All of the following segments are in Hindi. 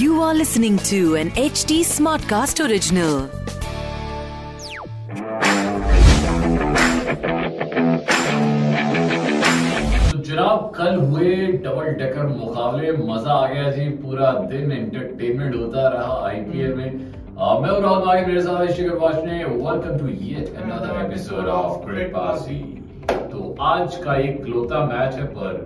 You are listening to an HD Smartcast original. तो जनाब, कल हुए डबल डेकर मुकाबले, मज़ा आ गया जी, पूरा दिन एंटरटेनमेंट होता रहा आईपीएल में। मैं भाई मेरे साथ Shikhar Washne welcome to yet another episode of great Pasi आज का एक क्लोता मैच है पर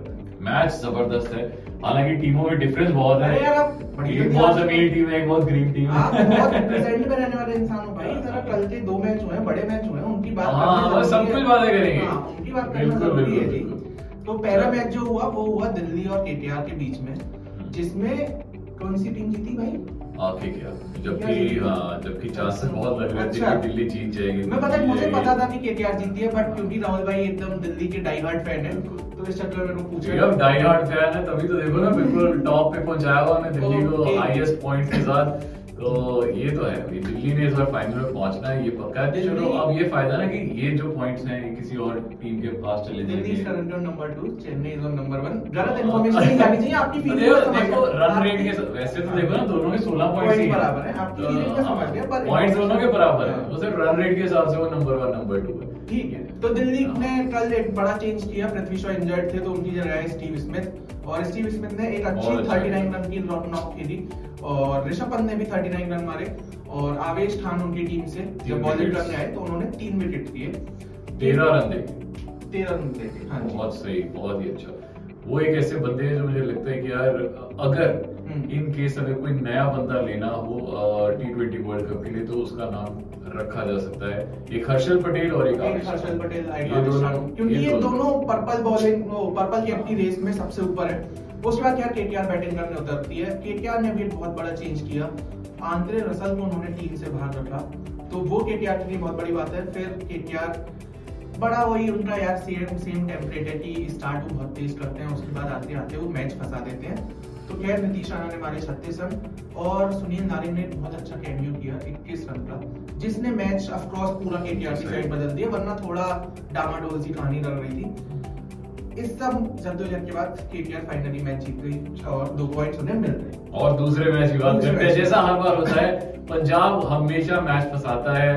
मैच ज़बरदस्त है। हालाँकि टीमों में डिफरेंस बहुत है। एक बहुत अमीर टीम है एक बहुत गरीब टीम है। बहुत प्रेजेंट में रहने वाले इंसान हो भाई जरा कल के दो मैच हुए बड़े मैच हुए उनकी बात हाँ, सब कुछ बातें करेंगे। हाँ, उनकी बात बिल्कुल, बिल्कुल, तो पहला मैच जो हुआ वो हुआ दिल्ली और केटीआर के बीच में जिसमें कौन सी टीम जीती भाई? आके क्या जबकि जबकि चांसेस बहुत लग रहे थे अच्छा। कि दिल्ली जीत जाएगी मैं पता मुझे पता था कि केटीआर जीती है बट क्योंकि राहुल भाई एकदम दिल्ली के डाई हार्ड फ़ैन है तो इस चक्कर में पूछ डाई हार्ड फ़ैन है तभी तो देखो ना बिल्कुल टॉप पे पहुँचाया हुआ ने दिल्ली को. हाईएस्ट पॉइंट के साथ तो ये तो है अभी दिल्ली ने इस बार फाइनल में पहुँचना है ये पक्का है? चलो अब ये फ़ायदा ना कि ये जो पॉइंट्स हैं किसी और टीम के पास चले जाएँगे Delhi is current on number 2 Chennai is on number 1 गलत इंफॉर्मेशन नहीं जानी चाहिए आपकी तो फीलिंग देखो देखो रन रेट के वैसे तो देखो ना दोनों के 16 पॉइंट्स ही बराबर है, आपकी feeling में समझ गया, पर- पॉइंट्स दोनों के बराबर है। हाँ। तो सिर्फ़ रन रेट के हिसाब से वो नंबर 1 नंबर 2 है। ठीक है। तो दिल्ली ने कल एक बड़ा चेंज किया। पृथ्वी शॉ इंजर्ड थे तो उनकी जगह है स्टीव स्मिथ और स्टीव स्मिथ ने एक अच्छी अच्छा। 39 रन की नॉक खेली। और ऋषभ पंत ने भी 39 रन मारे। और आवेश खान उनकी टीम से जब बॉलिंग। करने आए तो उन्होंने तीन विकेट लिए तेरह रन देंगे तेरह रन देते हाँ बहुत सही बहुत ही अच्छा। वो एक ऐसे बंदे हैं जो मुझे लगता है कि यार अगर। इन केस अगर कोई नया बंदा लेना हो टी ट्वेंटी वर्ल्ड कप के लिए तो उसका नाम रखा जा सकता है। एक हर्षल पटेल और एक एक हर्षल पटेल ये दोनों क्योंकि ये दोनों। पर्पल बॉलिंग पर्पल की अपनी रेस में सबसे ऊपर है। उसके बाद क्या केटीआर बैटिंग करने उतरती है? केटीआर ने भी बहुत बड़ा चेंज किया। आंद्रे रसल को उन्होंने टीम से बाहर रखा। तो वो केटीआर के लिए बहुत बड़ी बात है। फिर केटीआर बड़ा वही उनका यार सेम सेम टेम्पलेट है कि स्टार्ट वो बहुत तेज करते हैं उसके बाद आते आते वो मैच फंसा देते हैं। तो खैर नीतीश राणा ने मारे छत्तीस रन और सुनील नारिंग ने बहुत अच्छा कैमियो किया 21 रन का जिसने मैच ऑफ़ कोर्स पूरा की साइड बदल दिया वरना थोड़ा डामाडोल सी कहानी लग रही थी। इस सब जद्दोजहद के बाद केटीआर फाइनली मैच जीत गई। और दो पॉइंट्स उन्हें मिल गए। और दूसरे मैच की बात करते हैं जैसा हर बार होता है पंजाब हमेशा मैच फंसाता है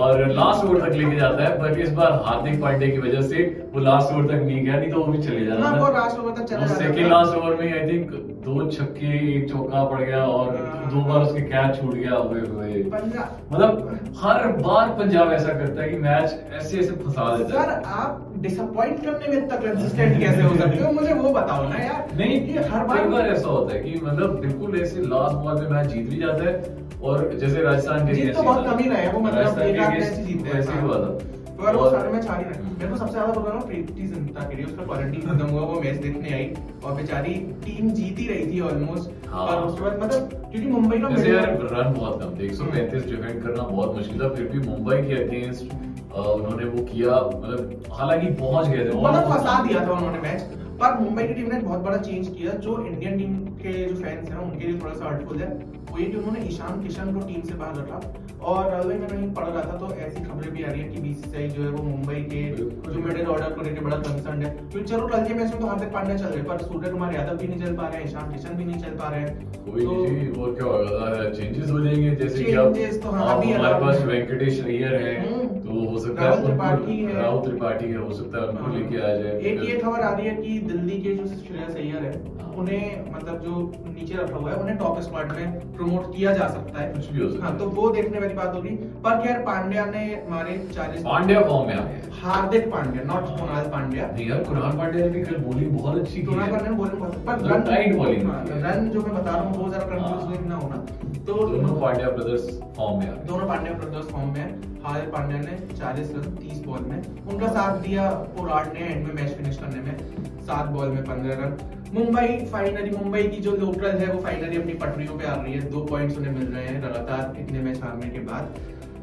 और लास्ट ओवर तक लेके जाता है पर इस बार हार्दिक पांडे की वजह से वो लास्ट ओवर तक नहीं गया नहीं तो वो भी चले जाता हाँ, था। वो लास्ट ओवर तक चला जाता सेकेंड लास्ट ओवर में आई थिंक दो छक्के एक चौका पड़ गया और हाँ। दो बार उसके कैच छूट गया हुए हुए। मतलब हर बार पंजाब ऐसा करता है कि मैच ऐसे ऐसे फंसा देता सर है आप डिसअपॉइंट करने में इतना कंसिस्टेंट कैसे हो सकते हो मुझे वो बताओ ना यार नहीं कि हर बार बार ऐसा होता है कि मतलब बिल्कुल ऐसे लास्ट बॉल में मैच जीत भी जाता है और जैसे राजस्थान के जीत तो बहुत। कम ही रहे हैं, वो मतलब एक आध मैच जीते हैं, ही हाँ। हुआ था पर वो सारे मैच हार ही रहे मेरे को सबसे ज़्यादा पता ना प्रीति जिंटा के लिए उसका क्वारंटीन खत्म हुआ वो मैच देखने आई और बेचारी टीम जीत ही रही थी ऑलमोस्ट हाँ। और उसके बाद मतलब क्योंकि मुंबई का यार रन बहुत कम थे 135 डिफेंड करना बहुत मुश्किल था फिर भी मुंबई के अगेंस्ट उन्होंने वो किया मतलब हालाँकि पहुँच गए थे मतलब फंसा दिया था उन्होंने मैच पर मुंबई की टीम ने बहुत बड़ा चेंज किया। जो इंडियन टीम के जो फैंस हैं उनके लिए थोड़ा सा हर्टफुल है। वो ये कि उन्होंने ईशान किशन को टीम से बाहर रखा। और राहुल मैं कहीं पढ़ रहा था तो ऐसी खबरें भी आ रही है कि बीसीसीआई जो है वो मुंबई के जो मिडिल ऑर्डर को लेकर बड़ा कंसर्न है। क्योंकि चलो कल के मैच में तो हार्दिक पांड्या चल रहे पर सूर्य कुमार यादव भी नहीं चल पा रहे हैं ईशान किशन भी नहीं चल पा रहे हैं। तो- और क्या होगा? चेंजेस हो जाएँगे जैसे कि अब तो हाँ, हमारे पास वेंकटेश अय्यर है। हम्म। तो हो सकता है त्रिपाठी है। राहुल त्रिपाठी है हो सकता है उनको हाँ। लेके आ जाए एक ये खबर आ रही है कि दिल्ली के जो श्रेयस अय्यर है हाँ। उन्हें मतलब जो नीचे रखा हुआ है उन्हें टॉप स्क्वाड में प्रमोट किया जा सकता है कुछ भी हो सकता हाँ है। तो वो देखने वाली बात होगी पर खैर पांड्या ने मारे चालीस पांड्या फॉर्म में आ हार्दिक पांड्या नॉट कुणाल पांड्या यार कुणाल पांड्या ने भी कल बॉलिंग बहुत अच्छी की कुणाल पांड्या ने बॉलिंग बहुत पर रन की है। रन जो मैं बता रहा हूँ वो जरा कंफ्यूज। ना होना तो दोनों पांड्या ब्रदर्स फॉर्म में दोनों पांड्या ब्रदर्स फॉर्म में हार्दिक पांड्या ने 40 रन 30 बॉल में। उनका साथ दिया पोलार्ड ने एंड में मैच फिनिश करने में। सात बॉल में 15 रन। मुंबई फाइनली मुंबई की जो लोकल है वो फाइनली अपनी पटरियों पे आ रही है। दो पॉइंट्स उन्हें मिल रहे हैं लगातार इतने मैच हारने के बाद।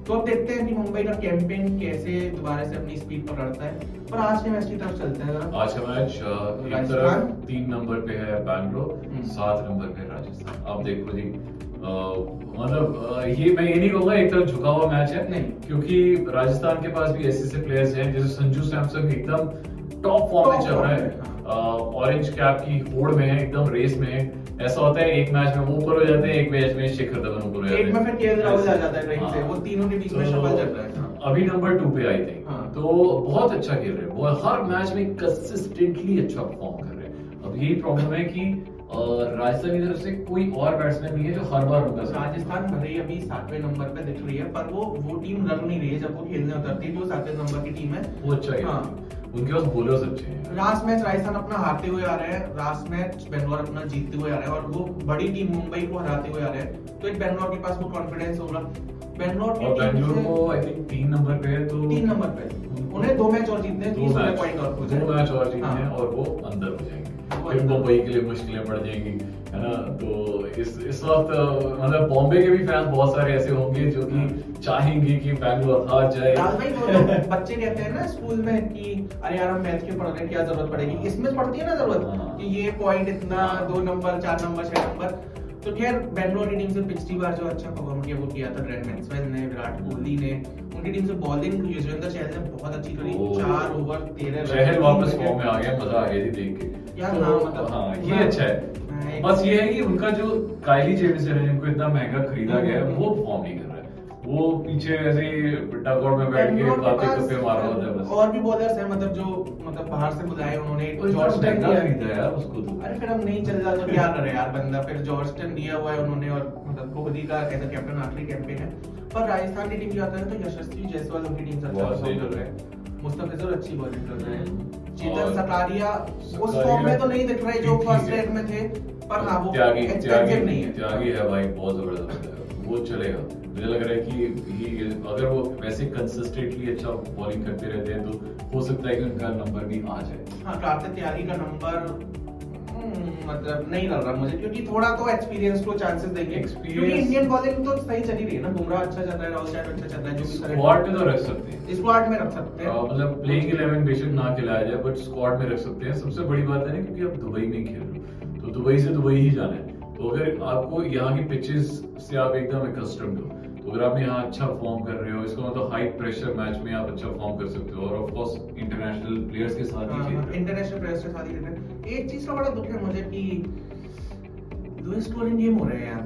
तो अब देखते हैं कि मुंबई का कैंपेन कैसे दोबारा से अपनी स्पीड पकड़ता है। पर आज के मैच की तरफ़ चलते हैं आज का मैच एक? तरफ़ तीन नंबर पे है बैंगलोर हम्म। सात नंबर पे राजस्थान। अब देखो जी मतलब ये मैं ये नहीं कहूँगा एक तरफ़ झुका हुआ मैच है। नहीं। क्योंकि राजस्थान के पास भी ऐसे ऐसे प्लेयर्स हैं जैसे संजू सैमसन एकदम टॉप फॉर्म में चल रहा है। ऑरेंज कैप की होड़ में है एकदम रेस में है। ऐसा होता है एक मैच में वो ऊपर हो जाते हैं एक मैच में शिखर धवन ऊपर हो जाते एक हैं। में फिर केएल राहुल आ जाता है ट्रेन हाँ। से वो तीनों के बीच में तो शफल चल रहा है। हाँ। अभी नंबर टू पे आई थी। हाँ। तो बहुत अच्छा खेल रहे हैं। वो हर मैच में कंसिस्टेंटली अच्छा परफॉर्म कर रहे हैं। अब यही प्रॉब्लम है कि अ, राजस्थान की तरफ़ से कोई और बैट्समैन नहीं है जो हर बार उनका साथ राजस्थान भले ही अभी सातवें नंबर पे दिख रही है पर वो वो टीम रन नहीं रही है जब वो खेलने उतरती है जो सातवें नंबर की टीम है। वो अच्छा है। हाँ। उनके पास बोलर्स अच्छे हैं। लास्ट मैच राजस्थान अपना हारते हुए आ रहे हैं। लास्ट मैच बेंगलोर अपना जीतते हुए आ रहे हैं और वो बड़ी टीम मुंबई को हराते हुए आ रहे हैं। तो एक बेंगलोर के पास वो कॉन्फिडेंस होगा। बेंगलोर की और बेंगलुरु को आई थिंक तीन नंबर पे है तो तीन नंबर पे। उन्हें दो मैच और जीतने हैं तीस पॉइंट और हो दो मैच और जीतने हाँ। हैं। और वो अंदर हो अंदर। मुंबई के लिए मुश्किलें बढ़ जाएँगी है ना? तो इस इस वक्त मतलब बॉम्बे के भी फैंस बहुत सारे ऐसे होंगे जो कि चाहेंगे कि बैंगलोर हार जाए। भाई वो लोग बच्चे कहते हैं ना स्कूल में कि अरे यार हम मैथ के पढ़ रहे हैं? क्या ज़रूरत पड़ेगी? इसमें पड़ती है ना हाँ। ज़रूरत कि ये पॉइंट इतना दो नंबर चार नंबर छह नंबर तो खैर बेंगलोर की टीम से पिछली बार जो अच्छा परफॉर्म किया वो किया था ग्रैंड मैक्सवेल ने विराट कोहली ने। उनकी टीम से बॉलिंग युजवेंद्र चहल ने बहुत अच्छी करी। चार ओवर तेरह चहल वापस फॉर्म में आ गया मज़ा आ गया थी देख के। यार तो, हाँ, मतलब- हाँ ये अच्छा है। बस ये है कि उनका जो काइली जेमिसन है जिनको इतना महँगा खरीदा गया है। वो फॉर्म नहीं कर रहा है। वो पीछे ऐसे ही डगआउट में बैठ के खाते पास कपे मार रहा होता है बस। और भी बॉलर्स हैं मतलब जो मतलब बाहर से बुलाए उन्होंने जॉर्ज इतना टेन दिया खरीदा यार उसको तो? अरे फिर हम नहीं चल रहा तो क्या करे यार बंदा? फिर जॉर्जटन दिया हुआ है उन्होंने और मतलब कोहली का एज अ कैप्टन आखिरी कैंपेन है। पर राजस्थान की टीम आता है तो यशस्वी जायसवाल उनकी टीम से अच्छा परफॉर्म कर रहे हैं। मुस्तफिजुर अच्छी बॉलिंग कर रहे हैं। हम्म। चेतन और सकारिया उस फॉर्म में तो नहीं दिख रहे जो फ़र्स्ट है। में थे पर हाँ वो त्यागी त्यागी नहीं है। त्यागी है भाई बहुत ज़बरदस्त है। वो चलेगा। मुझे लग रहा है कि ही अगर वो वैसे कंसिस्टेंटली अच्छा बॉलिंग करते रहते हैं तो हो सकता है कि उनका नंबर भी आ जाए। हाँ कार्तिक त्यागी का नंबर मतलब नहीं लग रहा मुझे क्योंकि थोड़ा तो एक्सपीरियंस को चांसेस देंगे। क्योंकि इंडियन बॉलिंग तो सही चली रही है ना बुमराह अच्छा चल रहा है राहुल अच्छा चल रहा है जो भी स्क्वाड में तो रख सकते हैं। स्क्वाड में रख सकते हैं। मतलब प्लेइंग इलेवन बेशक ना खिलाया जाए बट स्क्वाड में रख सकते हैं। सबसे बड़ी बात है ना क्योंकि आप दुबई में खेल रहे हो। तो दुबई से दुबई ही जाना है। तो अगर आपको यहाँ की पिचेस से आप एकदम अकस्टम्ड हो अगर आप यहाँ अच्छा फॉर्म कर रहे हो इसका मतलब हाई प्रेशर मैच में आप अच्छा फॉर्म कर सकते हो। और ऑफ़ कोर्स इंटरनेशनल प्लेयर्स के साथ ही खेल हो इंटरनेशनल प्लेयर्स के साथ ही खेल एक चीज़ का बड़ा दुख है मुझे कि दो स्कोरिंग गेम हो रहे हैं यहाँ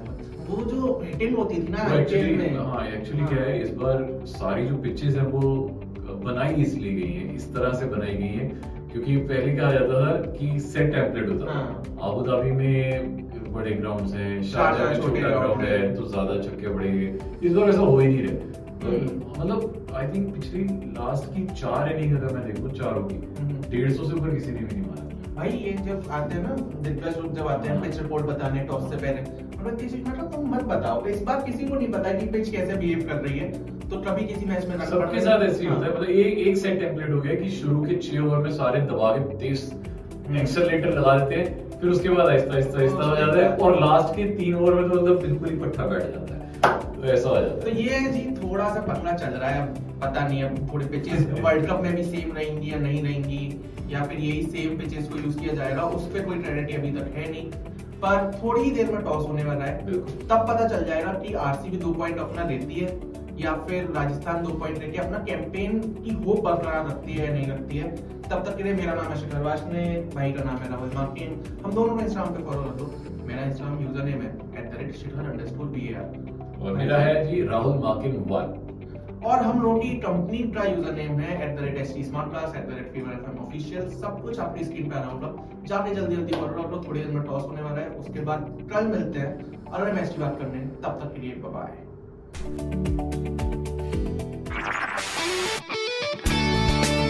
वो जो हिटिंग होती थी ना तो एक्चुअली में। हाँ एक्चुअली क्या है इस बार सारी जो पिचेस हैं वो बनाई इसलिए गई हैं इस तरह से बनाई गई है क्योंकि पहले कहा जाता था कि सेट टेम्पलेट होता था। हाँ। अबू धाबी में बड़े ग्राउंड्स हैं शारजा में छोटा ग्राउंड है तो ज़्यादा छक्के पड़ेंगे इस बार ऐसा हो ही नहीं रहा। हम्म। मतलब आई थिंक पिछली लास्ट की चार इनिंग अगर मैं देखूँ चारों की हम्म। डेढ़ सौ से ऊपर किसी ने भी नहीं मारा। भाई ये जब आते हैं ना दिग्गज लोग जब आते हैं पिच रिपोर्ट बताने टॉस से पहले। और मैं किसी मतलब तुम मत बताओ इस बार किसी को नहीं पता कि पिच कैसे बिहेव कर रही है। तो कभी किसी मैच में सबके साथ ऐसे ही होता है। हाँ। मतलब एक एक सेट टेम्पलेट हो गया कि शुरू के छह ओवर में सारे दबा के तेज एक्सेलरेटर लगा देते हैं फिर उसके बाद आहिस्ता आहिस्ता आहिस्ता हो जाता है और लास्ट के तीन ओवर में तो मतलब बिल्कुल ही पट्टा बैठ जाता है तो ऐसा हो जाता तो ये जी थोड़ा सा पतला चल रहा है पता नहीं अब थोड़ी पिचेस वर्ल्ड कप में भी सेम रहेंगी या नहीं रहेंगी या फिर यही सेम पिचेस को यूज़ किया जाएगा उस पर कोई क्रेडिट अभी तक है नहीं। पर थोड़ी ही देर में टॉस होने वाला है तब पता चल जाएगा कि आरसीबी दो पॉइंट अपना देती है या फिर राजस्थान दो पॉइंट लेके अपना कैंपेन की होप बरकरार रखती है या नहीं रखती है। तब तक के लिए मेरा नाम है शिखर वाशने भाई का नाम है राहुल मार्किन। हम दोनों को इंस्टाग्राम पे फॉलो कर दो। मेरा इंस्टाग्राम यूज़र नेम है at the rate Shikhar underscore B और मेरा है जी राहुल मार्किन वन। और हम लोगों की कंपनी का यूज़र नेम है at the rate S T smart class at the rate fever F official सब कुछ आपकी स्क्रीन पे आ रहा होगा जाके जल्दी जल्दी फॉलो कर लो। थोड़ी देर में टॉस होने वाला है। उसके बाद कल मिलते हैं। अगले मैच की बात करने। तब तक के लिए bye